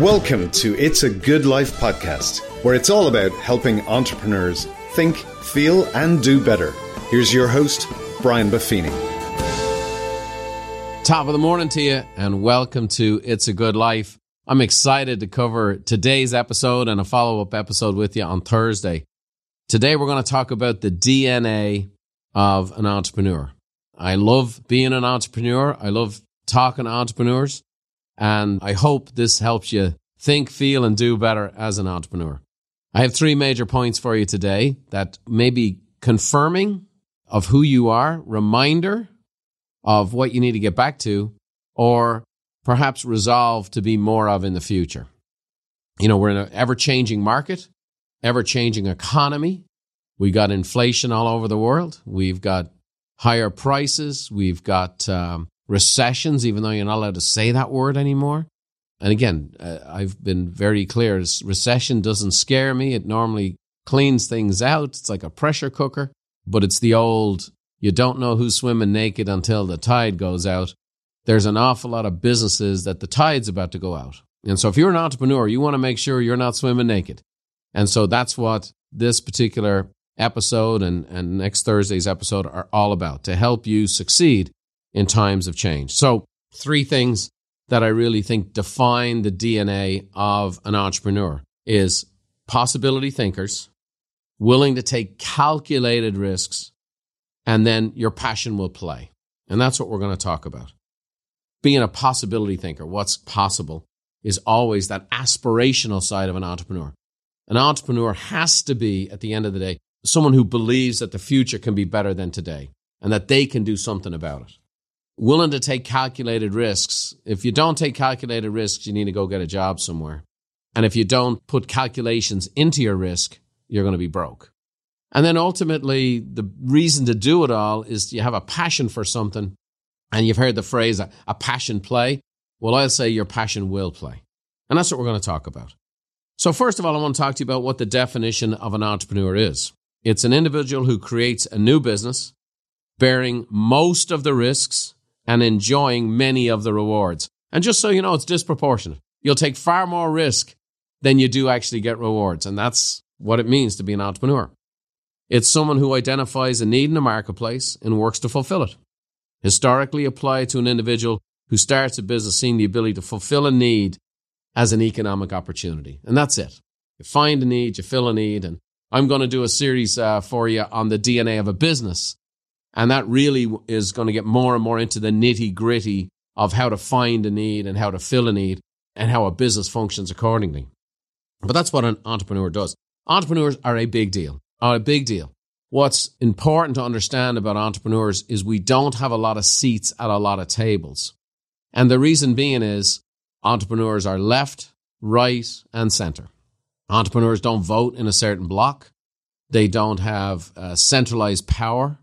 Welcome to It's a Good Life podcast, where it's all about helping entrepreneurs think, feel, and do better. Here's your host, Brian Buffini. Top of the morning to you, and welcome to It's a Good Life. I'm excited to cover today's episode and a follow up episode with you on Thursday. Today, we're going to talk about the DNA of an entrepreneur. I love being an entrepreneur. I love talking to entrepreneurs. And I hope this helps you think, feel, and do better as an entrepreneur. I have three major points for you today that may be confirming of who you are, reminder of what you need to get back to, or perhaps resolve to be more of in the future. You know, we're in an ever changing market, ever changing economy. We got inflation all over the world. We've got higher prices. We've got um, recessions, even though you're not allowed to say that word anymore. And again, uh, I've been very clear recession doesn't scare me. It normally cleans things out. It's like a pressure cooker, but it's the old you don't know who's swimming naked until the tide goes out. There's an awful lot of businesses that the tide's about to go out. And so if you're an entrepreneur, you want to make sure you're not swimming naked. And so that's what this particular episode and, and next Thursday's episode are all about to help you succeed in times of change. So, three things that I really think define the DNA of an entrepreneur is possibility thinkers, willing to take calculated risks, and then your passion will play. And that's what we're going to talk about. Being a possibility thinker, what's possible, is always that aspirational side of an entrepreneur. An entrepreneur has to be, at the end of the day, someone who believes that the future can be better than today and that they can do something about it. Willing to take calculated risks. If you don't take calculated risks, you need to go get a job somewhere. And if you don't put calculations into your risk, you're going to be broke. And then ultimately, the reason to do it all is you have a passion for something. And you've heard the phrase, a passion play. Well, I'll say your passion will play. And that's what we're going to talk about. So, first of all, I want to talk to you about what the definition of an entrepreneur is. It's an individual who creates a new business, bearing most of the risks and enjoying many of the rewards. And just so you know, it's disproportionate. You'll take far more risk than you do actually get rewards. And that's what it means to be an entrepreneur. It's someone who identifies a need in the marketplace and works to fulfill it. Historically applied to an individual who starts a business seeing the ability to fulfill a need as an economic opportunity. And that's it. You find a need, you fill a need. And I'm going to do a series uh, for you on the DNA of a business. And that really is going to get more and more into the nitty gritty of how to find a need and how to fill a need and how a business functions accordingly. But that's what an entrepreneur does. Entrepreneurs are a big deal, are a big deal. What's important to understand about entrepreneurs is we don't have a lot of seats at a lot of tables. And the reason being is entrepreneurs are left, right, and center. Entrepreneurs don't vote in a certain block. They don't have uh, centralized power.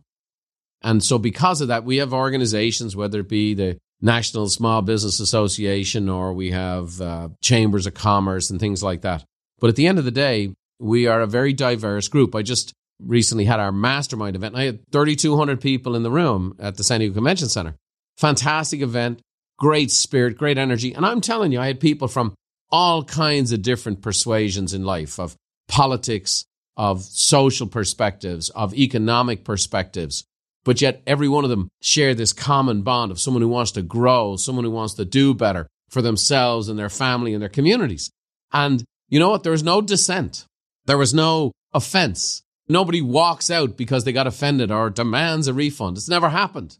And so, because of that, we have organizations, whether it be the National Small Business Association or we have uh, chambers of commerce and things like that. But at the end of the day, we are a very diverse group. I just recently had our mastermind event. I had 3,200 people in the room at the San Diego Convention Center. Fantastic event, great spirit, great energy. And I'm telling you, I had people from all kinds of different persuasions in life of politics, of social perspectives, of economic perspectives. But yet, every one of them share this common bond of someone who wants to grow, someone who wants to do better for themselves and their family and their communities. And you know what? There was no dissent. There was no offense. Nobody walks out because they got offended or demands a refund. It's never happened.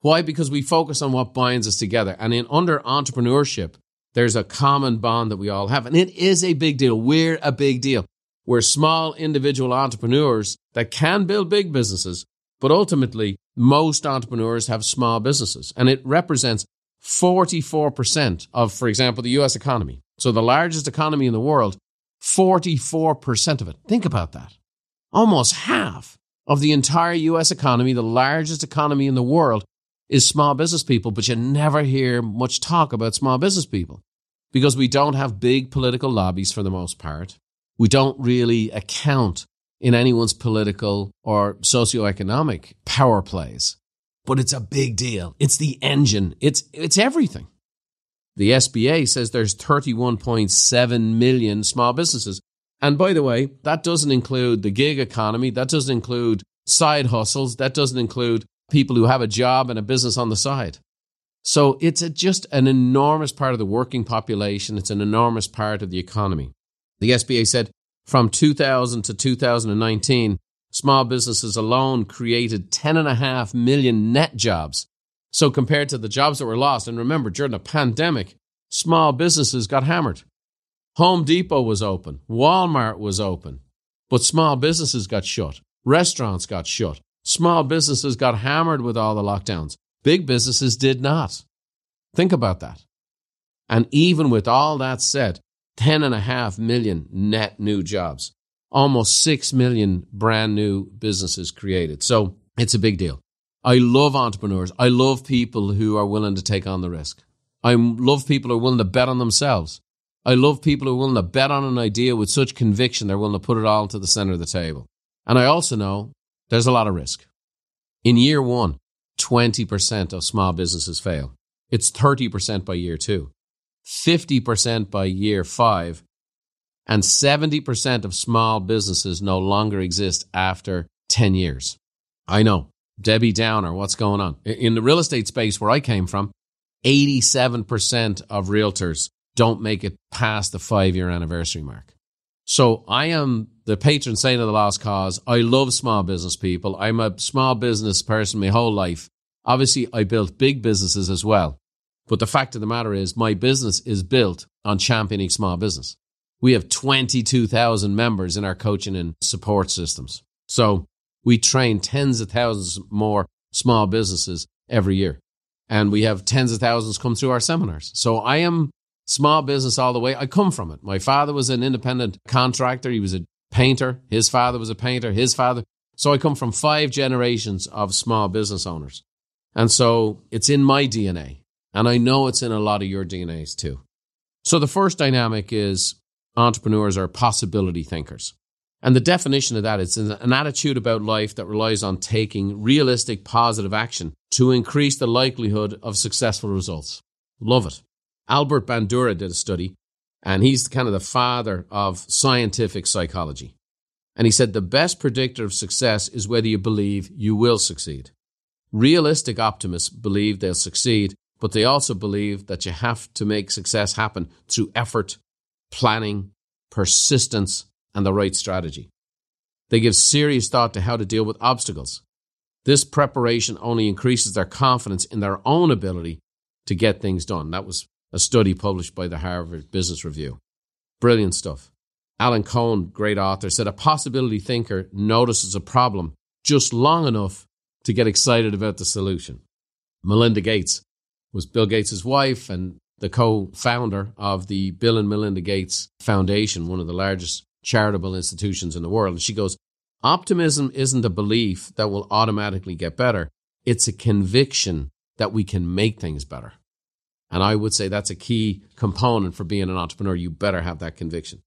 Why? Because we focus on what binds us together. And in under entrepreneurship, there's a common bond that we all have. And it is a big deal. We're a big deal. We're small individual entrepreneurs that can build big businesses, but ultimately, most entrepreneurs have small businesses. And it represents 44% of, for example, the US economy. So the largest economy in the world, 44% of it. Think about that. Almost half of the entire US economy, the largest economy in the world, is small business people, but you never hear much talk about small business people because we don't have big political lobbies for the most part. We don't really account in anyone's political or socioeconomic power plays. But it's a big deal. It's the engine. It's, it's everything. The SBA says there's 31.7 million small businesses. And by the way, that doesn't include the gig economy. That doesn't include side hustles. That doesn't include people who have a job and a business on the side. So it's a, just an enormous part of the working population. It's an enormous part of the economy. The SBA said from 2000 to 2019, small businesses alone created 10.5 million net jobs. So compared to the jobs that were lost, and remember, during the pandemic, small businesses got hammered. Home Depot was open, Walmart was open, but small businesses got shut. Restaurants got shut. Small businesses got hammered with all the lockdowns. Big businesses did not. Think about that. And even with all that said, 10.5 million net new jobs, almost 6 million brand new businesses created. So it's a big deal. I love entrepreneurs. I love people who are willing to take on the risk. I love people who are willing to bet on themselves. I love people who are willing to bet on an idea with such conviction they're willing to put it all to the center of the table. And I also know there's a lot of risk. In year one, 20% of small businesses fail. It's 30% by year two, 50% by year five, and 70% of small businesses no longer exist after 10 years. I know, Debbie Downer, what's going on? In the real estate space where I came from, 87% of realtors don't make it past the five year anniversary mark. So I am the patron saint of the lost cause. I love small business people. I'm a small business person my whole life. Obviously, I built big businesses as well. But the fact of the matter is, my business is built on championing small business. We have 22,000 members in our coaching and support systems. So we train tens of thousands more small businesses every year. And we have tens of thousands come through our seminars. So I am small business all the way. I come from it. My father was an independent contractor. He was a painter. His father was a painter. His father. So I come from five generations of small business owners. And so it's in my DNA. And I know it's in a lot of your DNAs too. So the first dynamic is entrepreneurs are possibility thinkers. And the definition of that is an attitude about life that relies on taking realistic positive action to increase the likelihood of successful results. Love it. Albert Bandura did a study, and he's kind of the father of scientific psychology. And he said the best predictor of success is whether you believe you will succeed. Realistic optimists believe they'll succeed, but they also believe that you have to make success happen through effort, planning, persistence, and the right strategy. They give serious thought to how to deal with obstacles. This preparation only increases their confidence in their own ability to get things done. That was a study published by the Harvard Business Review. Brilliant stuff. Alan Cohen, great author, said a possibility thinker notices a problem just long enough to get excited about the solution. Melinda Gates was Bill Gates' wife and the co founder of the Bill and Melinda Gates Foundation, one of the largest charitable institutions in the world. And she goes, Optimism isn't a belief that will automatically get better, it's a conviction that we can make things better. And I would say that's a key component for being an entrepreneur. You better have that conviction.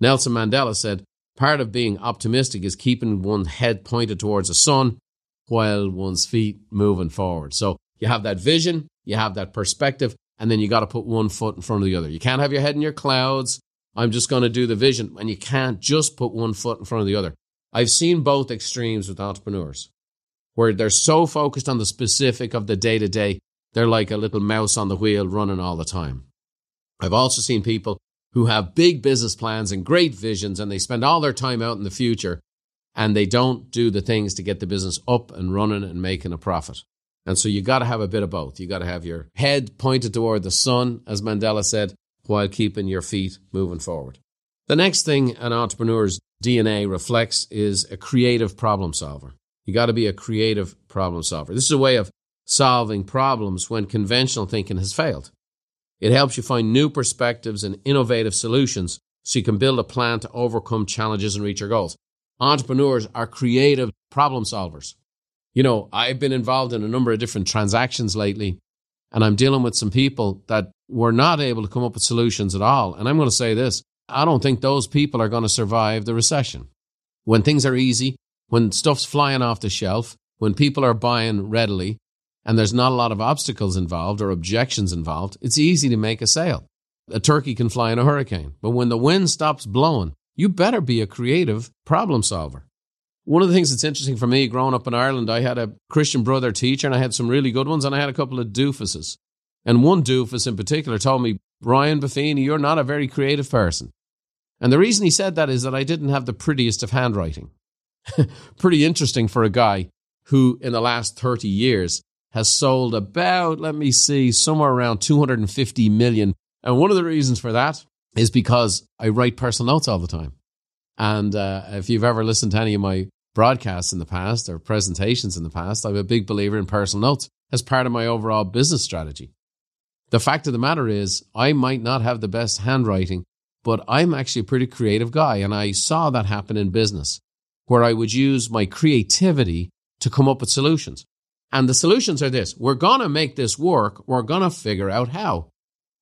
Nelson Mandela said, Part of being optimistic is keeping one's head pointed towards the sun while one's feet moving forward. So you have that vision, you have that perspective, and then you got to put one foot in front of the other. You can't have your head in your clouds. I'm just going to do the vision, and you can't just put one foot in front of the other. I've seen both extremes with entrepreneurs where they're so focused on the specific of the day to day, they're like a little mouse on the wheel running all the time. I've also seen people who have big business plans and great visions, and they spend all their time out in the future and they don't do the things to get the business up and running and making a profit. And so you got to have a bit of both. You got to have your head pointed toward the sun, as Mandela said, while keeping your feet moving forward. The next thing an entrepreneur's DNA reflects is a creative problem solver. You got to be a creative problem solver. This is a way of solving problems when conventional thinking has failed. It helps you find new perspectives and innovative solutions so you can build a plan to overcome challenges and reach your goals. Entrepreneurs are creative problem solvers you know, I've been involved in a number of different transactions lately, and I'm dealing with some people that were not able to come up with solutions at all. And I'm going to say this I don't think those people are going to survive the recession. When things are easy, when stuff's flying off the shelf, when people are buying readily, and there's not a lot of obstacles involved or objections involved, it's easy to make a sale. A turkey can fly in a hurricane, but when the wind stops blowing, you better be a creative problem solver. One of the things that's interesting for me growing up in Ireland, I had a Christian brother teacher and I had some really good ones, and I had a couple of doofuses. And one doofus in particular told me, Brian Buffini, you're not a very creative person. And the reason he said that is that I didn't have the prettiest of handwriting. Pretty interesting for a guy who, in the last 30 years, has sold about, let me see, somewhere around 250 million. And one of the reasons for that is because I write personal notes all the time. And uh, if you've ever listened to any of my broadcasts in the past or presentations in the past, I'm a big believer in personal notes as part of my overall business strategy. The fact of the matter is, I might not have the best handwriting, but I'm actually a pretty creative guy. And I saw that happen in business where I would use my creativity to come up with solutions. And the solutions are this we're going to make this work. We're going to figure out how.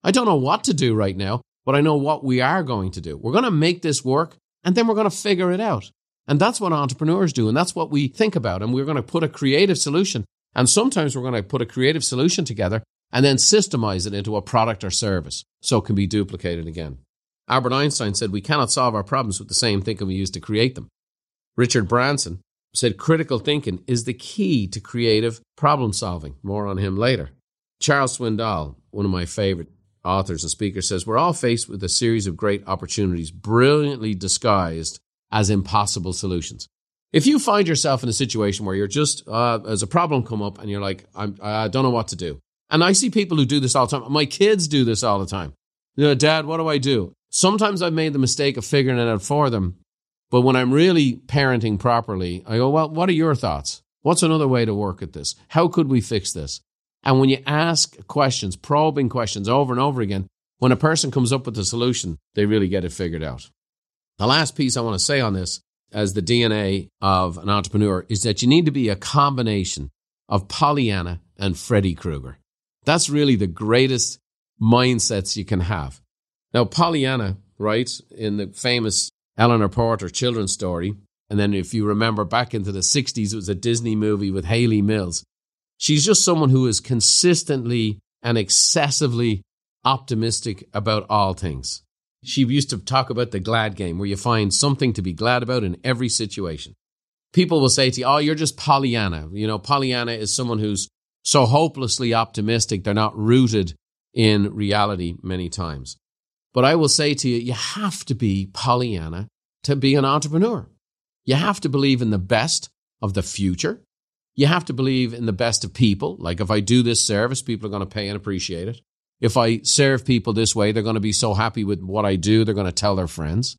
I don't know what to do right now, but I know what we are going to do. We're going to make this work and then we're going to figure it out. And that's what entrepreneurs do. And that's what we think about. And we're going to put a creative solution. And sometimes we're going to put a creative solution together and then systemize it into a product or service so it can be duplicated again. Albert Einstein said we cannot solve our problems with the same thinking we used to create them. Richard Branson said critical thinking is the key to creative problem solving. More on him later. Charles Swindoll, one of my favorite authors and speakers, says we're all faced with a series of great opportunities brilliantly disguised as impossible solutions. If you find yourself in a situation where you're just, uh, as a problem come up and you're like, I'm, I don't know what to do. And I see people who do this all the time. My kids do this all the time. You know, Dad, what do I do? Sometimes I've made the mistake of figuring it out for them. But when I'm really parenting properly, I go, well, what are your thoughts? What's another way to work at this? How could we fix this? And when you ask questions, probing questions over and over again, when a person comes up with a solution, they really get it figured out. The last piece I want to say on this, as the DNA of an entrepreneur, is that you need to be a combination of Pollyanna and Freddy Krueger. That's really the greatest mindsets you can have. Now, Pollyanna, right, in the famous Eleanor Porter children's story, and then if you remember back into the 60s, it was a Disney movie with Hayley Mills. She's just someone who is consistently and excessively optimistic about all things. She used to talk about the glad game, where you find something to be glad about in every situation. People will say to you, Oh, you're just Pollyanna. You know, Pollyanna is someone who's so hopelessly optimistic, they're not rooted in reality many times. But I will say to you, you have to be Pollyanna to be an entrepreneur. You have to believe in the best of the future. You have to believe in the best of people. Like if I do this service, people are going to pay and appreciate it. If I serve people this way, they're going to be so happy with what I do, they're going to tell their friends.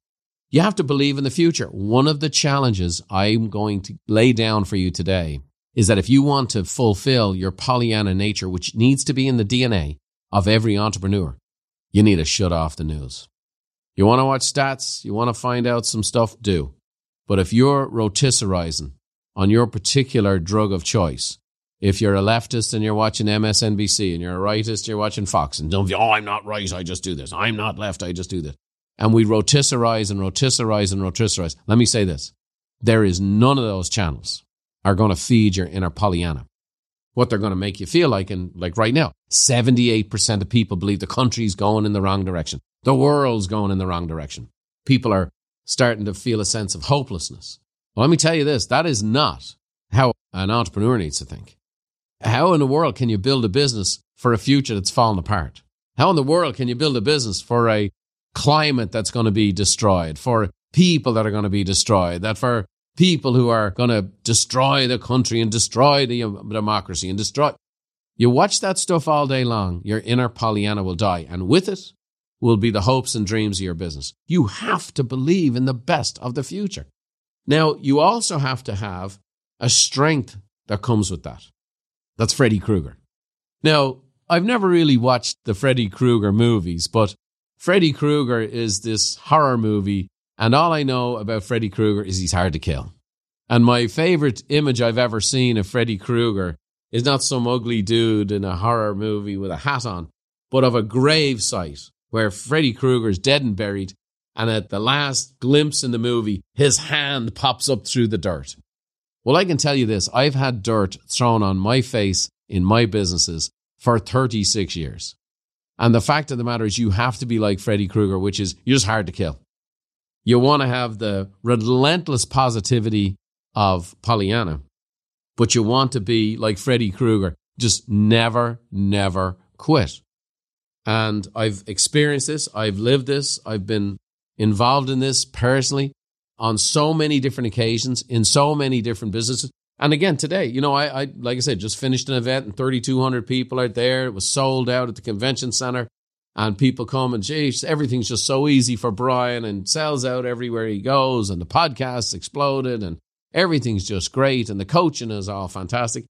You have to believe in the future. One of the challenges I'm going to lay down for you today is that if you want to fulfill your Pollyanna nature, which needs to be in the DNA of every entrepreneur, you need to shut off the news. You want to watch stats, you want to find out some stuff, do. But if you're rotisserizing on your particular drug of choice, if you're a leftist and you're watching MSNBC and you're a rightist, you're watching Fox and don't be, oh, I'm not right, I just do this. I'm not left, I just do this. And we rotisserize and rotisserize and rotisserize. Let me say this. There is none of those channels are going to feed your inner Pollyanna what they're going to make you feel like. And like right now, 78% of people believe the country's going in the wrong direction. The world's going in the wrong direction. People are starting to feel a sense of hopelessness. Well, let me tell you this that is not how an entrepreneur needs to think. How in the world can you build a business for a future that's fallen apart? How in the world can you build a business for a climate that's going to be destroyed, for people that are going to be destroyed, that for people who are going to destroy the country and destroy the um, democracy and destroy. You watch that stuff all day long, your inner Pollyanna will die. And with it will be the hopes and dreams of your business. You have to believe in the best of the future. Now, you also have to have a strength that comes with that. That's Freddy Krueger. Now, I've never really watched the Freddy Krueger movies, but Freddy Krueger is this horror movie and all I know about Freddy Krueger is he's hard to kill. And my favorite image I've ever seen of Freddy Krueger is not some ugly dude in a horror movie with a hat on, but of a grave site where Freddy Krueger is dead and buried. And at the last glimpse in the movie, his hand pops up through the dirt. Well, I can tell you this I've had dirt thrown on my face in my businesses for 36 years. And the fact of the matter is, you have to be like Freddy Krueger, which is you're just hard to kill. You want to have the relentless positivity of Pollyanna, but you want to be like Freddy Krueger, just never, never quit. And I've experienced this, I've lived this, I've been involved in this personally on so many different occasions in so many different businesses. And again, today, you know, I, I like I said, just finished an event and 3,200 people out there. It was sold out at the convention center. And people come and, geez, everything's just so easy for Brian and sells out everywhere he goes. And the podcast exploded and everything's just great. And the coaching is all fantastic.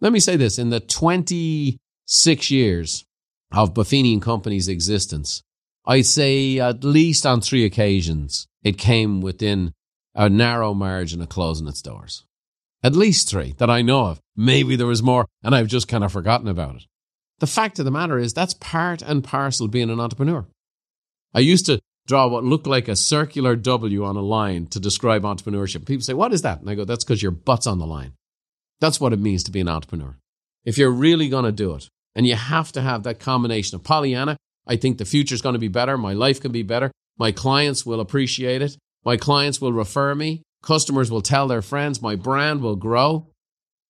Let me say this in the 26 years of Buffini and Company's existence, I'd say at least on three occasions, it came within a narrow margin of closing its doors. At least three that I know of. Maybe there was more and I've just kind of forgotten about it. The fact of the matter is that's part and parcel being an entrepreneur. I used to draw what looked like a circular W on a line to describe entrepreneurship. People say, What is that? And I go, That's because your butt's on the line. That's what it means to be an entrepreneur. If you're really going to do it, and you have to have that combination of Pollyanna, I think the future is going to be better. My life can be better. My clients will appreciate it. My clients will refer me. Customers will tell their friends. My brand will grow.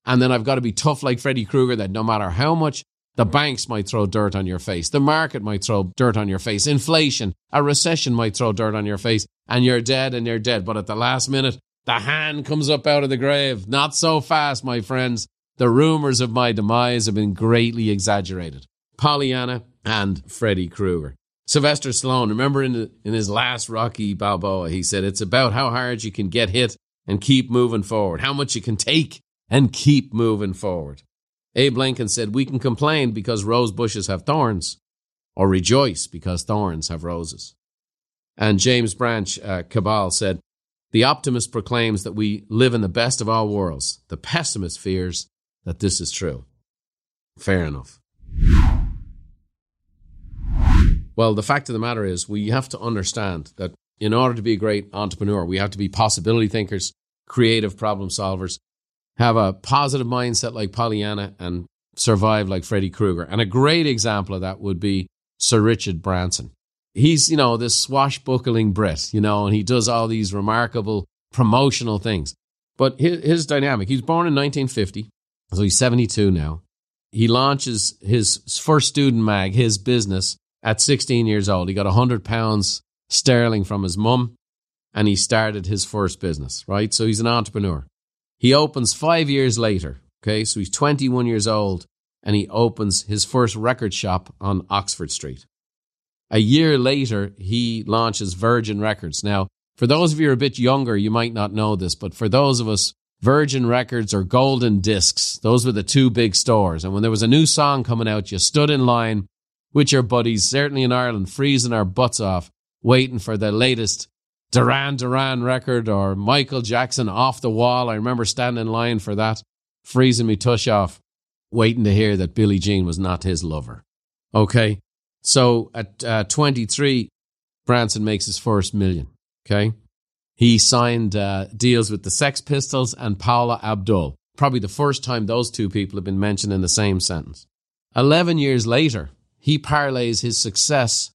And then I've got to be tough like Freddy Krueger that no matter how much the banks might throw dirt on your face, the market might throw dirt on your face, inflation, a recession might throw dirt on your face, and you're dead and you're dead. But at the last minute, the hand comes up out of the grave. Not so fast, my friends. The rumors of my demise have been greatly exaggerated. Pollyanna and Freddy Krueger. Sylvester Stallone, remember in, the, in his last Rocky Balboa, he said, It's about how hard you can get hit and keep moving forward, how much you can take and keep moving forward. Abe Lincoln said, We can complain because rose bushes have thorns, or rejoice because thorns have roses. And James Branch uh, Cabell said, The optimist proclaims that we live in the best of all worlds. The pessimist fears that this is true. Fair enough. Well, the fact of the matter is, we have to understand that in order to be a great entrepreneur, we have to be possibility thinkers, creative problem solvers, have a positive mindset like Pollyanna, and survive like Freddy Krueger. And a great example of that would be Sir Richard Branson. He's, you know, this swashbuckling Brit, you know, and he does all these remarkable promotional things. But his, his dynamic, he's born in 1950, so he's 72 now. He launches his first student mag, his business, at 16 years old. He got 100 pounds sterling from his mum and he started his first business, right? So he's an entrepreneur. He opens five years later, okay? So he's 21 years old and he opens his first record shop on Oxford Street. A year later, he launches Virgin Records. Now, for those of you who are a bit younger, you might not know this, but for those of us, Virgin Records or Golden Discs, those were the two big stores. And when there was a new song coming out, you stood in line with your buddies, certainly in Ireland, freezing our butts off, waiting for the latest Duran Duran record or Michael Jackson off the wall. I remember standing in line for that, freezing me tush off, waiting to hear that Billie Jean was not his lover. Okay. So at uh, 23, Branson makes his first million. Okay. He signed uh, deals with the Sex Pistols and Paula Abdul. Probably the first time those two people have been mentioned in the same sentence. 11 years later, he parlays his success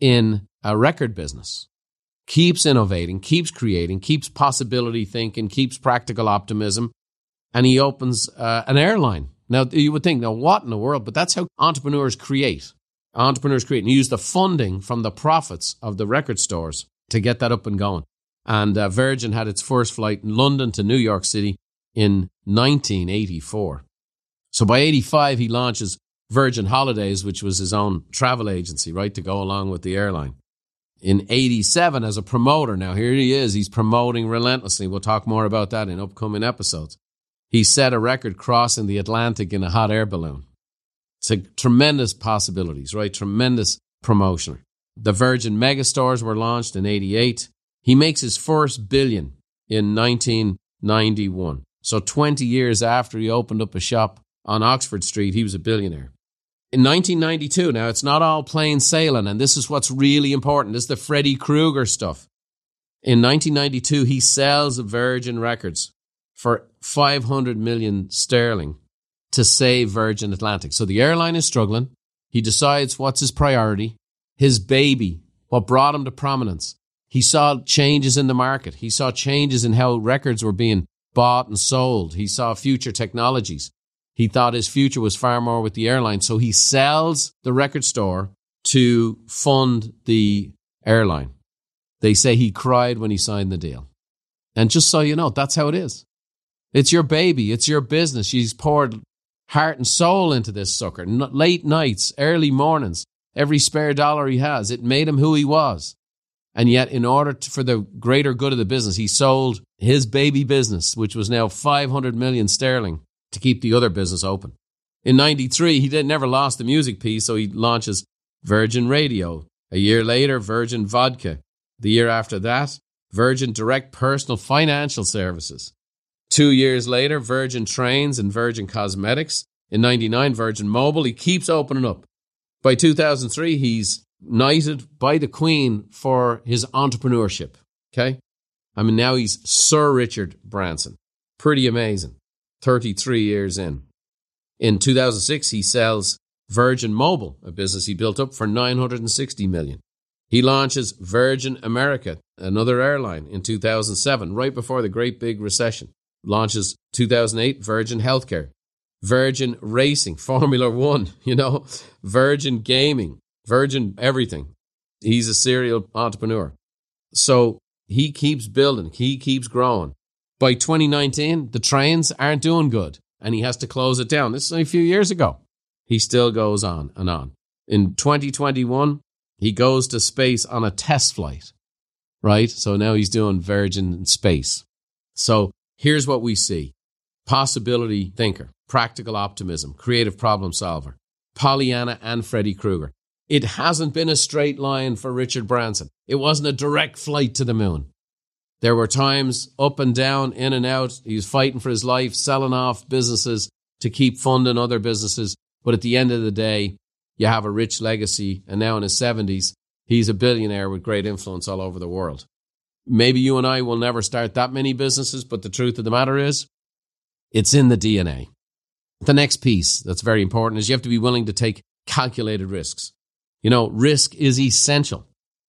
in a record business, keeps innovating, keeps creating, keeps possibility thinking, keeps practical optimism, and he opens uh, an airline. Now, you would think, now what in the world? But that's how entrepreneurs create. Entrepreneurs create and use the funding from the profits of the record stores to get that up and going. And uh, Virgin had its first flight in London to New York City in 1984. So by 85, he launches Virgin Holidays, which was his own travel agency, right, to go along with the airline. In 87, as a promoter, now here he is, he's promoting relentlessly. We'll talk more about that in upcoming episodes. He set a record crossing the Atlantic in a hot air balloon. It's a tremendous possibilities, right? Tremendous promotion. The Virgin megastores were launched in 88. He makes his first billion in 1991. So 20 years after he opened up a shop on Oxford Street, he was a billionaire in 1992, now it's not all plain sailing, and this is what's really important. This is the Freddy Krueger stuff. In 1992, he sells Virgin Records for 500 million sterling to save Virgin Atlantic. So the airline is struggling. He decides what's his priority. His baby, what brought him to prominence. He saw changes in the market. He saw changes in how records were being bought and sold. He saw future technologies. He thought his future was far more with the airline. So he sells the record store to fund the airline. They say he cried when he signed the deal. And just so you know, that's how it is. It's your baby. It's your business. He's poured heart and soul into this sucker. Late nights, early mornings, every spare dollar he has. It made him who he was. And yet, in order to, for the greater good of the business, he sold his baby business, which was now 500 million sterling, to keep the other business open. In 93, he never lost the music piece, so he launches Virgin Radio. A year later, Virgin Vodka. The year after that, Virgin Direct Personal Financial Services. Two years later, Virgin Trains and Virgin Cosmetics. In 99, Virgin Mobile. He keeps opening up. By 2003, he's knighted by the Queen for his entrepreneurship. Okay? I mean, now he's Sir Richard Branson. Pretty amazing. 33 years in. In 2006, he sells Virgin Mobile, a business he built up for 960 million. He launches Virgin America, another airline, in 2007, right before the great big recession. Launches 2008 Virgin Healthcare, Virgin Racing, Formula One, you know, Virgin Gaming, Virgin everything. He's a serial entrepreneur. So he keeps building, he keeps growing. By 2019, the trains aren't doing good and he has to close it down. This is a few years ago. He still goes on and on. In 2021, he goes to space on a test flight, right? So now he's doing Virgin Space. So here's what we see possibility thinker, practical optimism, creative problem solver, Pollyanna and Freddy Krueger. It hasn't been a straight line for Richard Branson. It wasn't a direct flight to the moon. There were times up and down, in and out. He was fighting for his life, selling off businesses to keep funding other businesses. But at the end of the day, you have a rich legacy. And now in his 70s, he's a billionaire with great influence all over the world. Maybe you and I will never start that many businesses, but the truth of the matter is, it's in the DNA. The next piece that's very important is you have to be willing to take calculated risks. You know, risk is essential.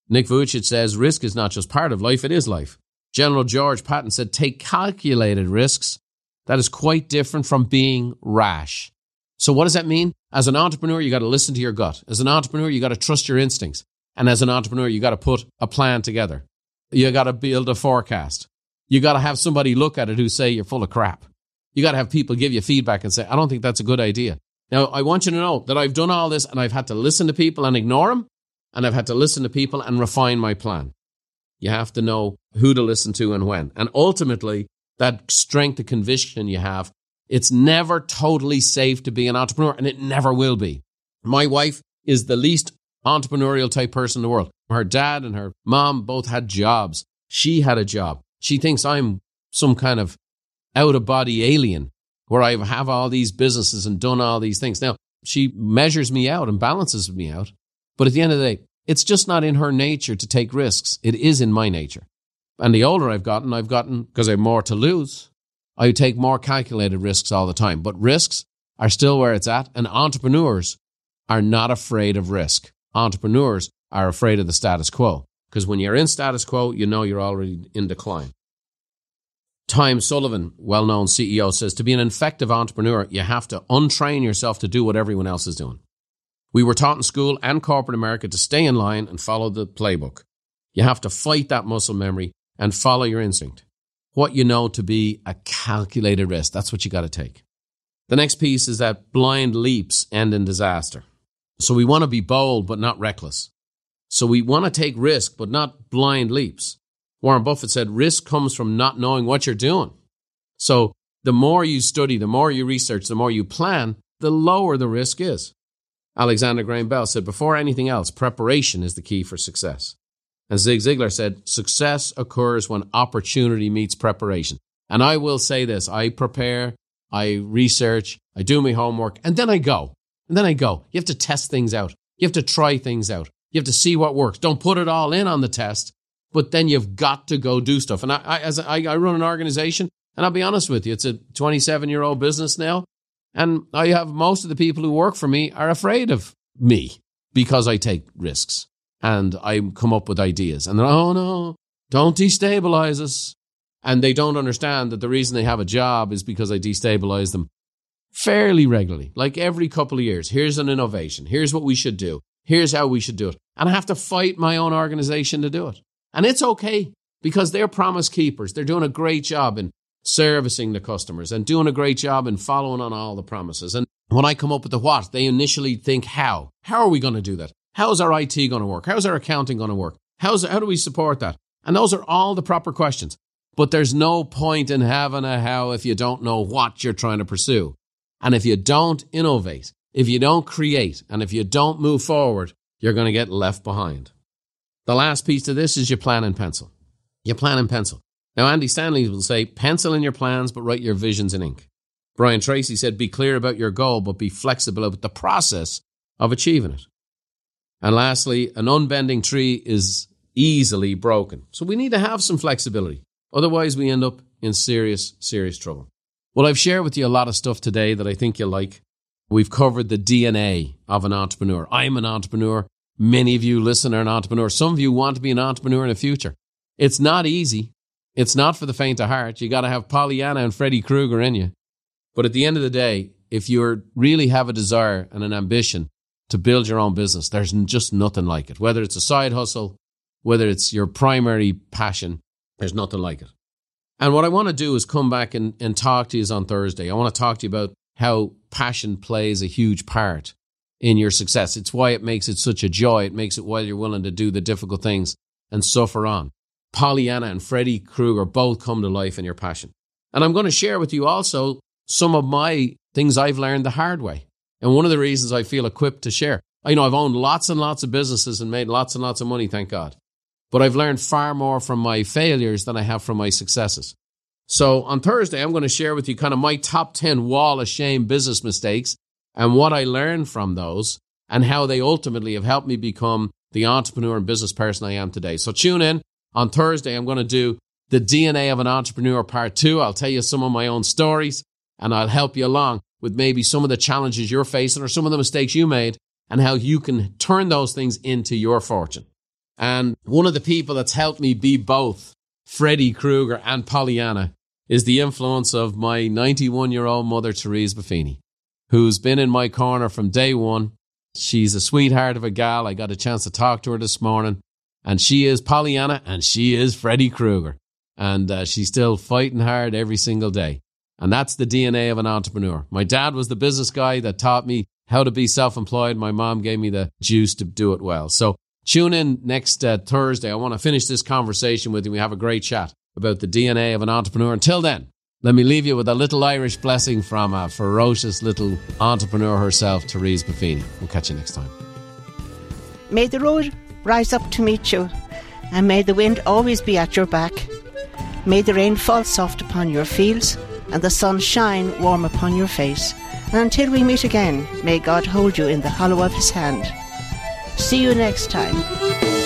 Nick Vujicic says risk is not just part of life, it is life. General George Patton said take calculated risks. That is quite different from being rash. So, what does that mean? As an entrepreneur, you got to listen to your gut. As an entrepreneur, you got to trust your instincts. And as an entrepreneur, you got to put a plan together. You got to build a forecast. You got to have somebody look at it who say you're full of crap. You got to have people give you feedback and say, I don't think that's a good idea. Now, I want you to know that I've done all this and I've had to listen to people and ignore them, and I've had to listen to people and refine my plan. You have to know who to listen to and when. And ultimately, that strength of conviction you have, it's never totally safe to be an entrepreneur, and it never will be. My wife is the least entrepreneurial type person in the world. Her dad and her mom both had jobs. She had a job. She thinks I'm some kind of out of body alien where I have all these businesses and done all these things. Now, she measures me out and balances me out. But at the end of the day, it's just not in her nature to take risks. It is in my nature. And the older I've gotten, I've gotten, because I have more to lose, I take more calculated risks all the time. But risks are still where it's at. And entrepreneurs are not afraid of risk. Entrepreneurs are afraid of the status quo. Because when you're in status quo, you know you're already in decline. Time Sullivan, well known CEO, says to be an effective entrepreneur, you have to untrain yourself to do what everyone else is doing. We were taught in school and corporate America to stay in line and follow the playbook. You have to fight that muscle memory and follow your instinct. What you know to be a calculated risk. That's what you got to take. The next piece is that blind leaps end in disaster. So we want to be bold, but not reckless. So we want to take risk, but not blind leaps. Warren Buffett said risk comes from not knowing what you're doing. So the more you study, the more you research, the more you plan, the lower the risk is. Alexander Graham Bell said, before anything else, preparation is the key for success. And Zig Ziglar said, success occurs when opportunity meets preparation. And I will say this I prepare, I research, I do my homework, and then I go. And then I go. You have to test things out. You have to try things out. You have to see what works. Don't put it all in on the test, but then you've got to go do stuff. And I, I as I, I run an organization, and I'll be honest with you, it's a 27 year old business now, And I have most of the people who work for me are afraid of me because I take risks and I come up with ideas. And they're, oh no, don't destabilize us. And they don't understand that the reason they have a job is because I destabilize them fairly regularly, like every couple of years. Here's an innovation. Here's what we should do. Here's how we should do it. And I have to fight my own organization to do it. And it's okay because they're promise keepers. They're doing a great job in servicing the customers and doing a great job and following on all the promises. And when I come up with the what, they initially think how. How are we going to do that? How's our IT going to work? How's our accounting going to work? How's, how do we support that? And those are all the proper questions. But there's no point in having a how if you don't know what you're trying to pursue. And if you don't innovate, if you don't create, and if you don't move forward, you're going to get left behind. The last piece to this is your plan in pencil. Your plan in pencil. Now, Andy Stanley will say, pencil in your plans, but write your visions in ink. Brian Tracy said, be clear about your goal, but be flexible about the process of achieving it. And lastly, an unbending tree is easily broken. So we need to have some flexibility. Otherwise, we end up in serious, serious trouble. Well, I've shared with you a lot of stuff today that I think you'll like. We've covered the DNA of an entrepreneur. I'm an entrepreneur. Many of you listen are an entrepreneur. Some of you want to be an entrepreneur in the future. It's not easy. It's not for the faint of heart. You got to have Pollyanna and Freddy Krueger in you. But at the end of the day, if you really have a desire and an ambition to build your own business, there's just nothing like it. Whether it's a side hustle, whether it's your primary passion, there's nothing like it. And what I want to do is come back and, and talk to you on Thursday. I want to talk to you about how passion plays a huge part in your success. It's why it makes it such a joy. It makes it why you're willing to do the difficult things and suffer on. Pollyanna and Freddy Krueger both come to life in your passion. And I'm going to share with you also some of my things I've learned the hard way. And one of the reasons I feel equipped to share. I know I've owned lots and lots of businesses and made lots and lots of money, thank God. But I've learned far more from my failures than I have from my successes. So on Thursday, I'm going to share with you kind of my top 10 wall of shame business mistakes and what I learned from those and how they ultimately have helped me become the entrepreneur and business person I am today. So tune in on Thursday. I'm going to do the DNA of an entrepreneur part two. I'll tell you some of my own stories and I'll help you along with maybe some of the challenges you're facing or some of the mistakes you made and how you can turn those things into your fortune. And one of the people that's helped me be both Freddy Krueger and Pollyanna is the influence of my 91 year old mother, Therese Buffini, who's been in my corner from day one. She's a sweetheart of a gal. I got a chance to talk to her this morning. And she is Pollyanna and she is Freddy Krueger. And uh, she's still fighting hard every single day. And that's the DNA of an entrepreneur. My dad was the business guy that taught me how to be self employed. My mom gave me the juice to do it well. So tune in next uh, Thursday. I want to finish this conversation with you. We have a great chat about the DNA of an entrepreneur. Until then, let me leave you with a little Irish blessing from a ferocious little entrepreneur herself, Therese Buffini. We'll catch you next time. May the road rise up to meet you, and may the wind always be at your back. May the rain fall soft upon your fields, and the sun shine warm upon your face. And until we meet again, may God hold you in the hollow of his hand. See you next time.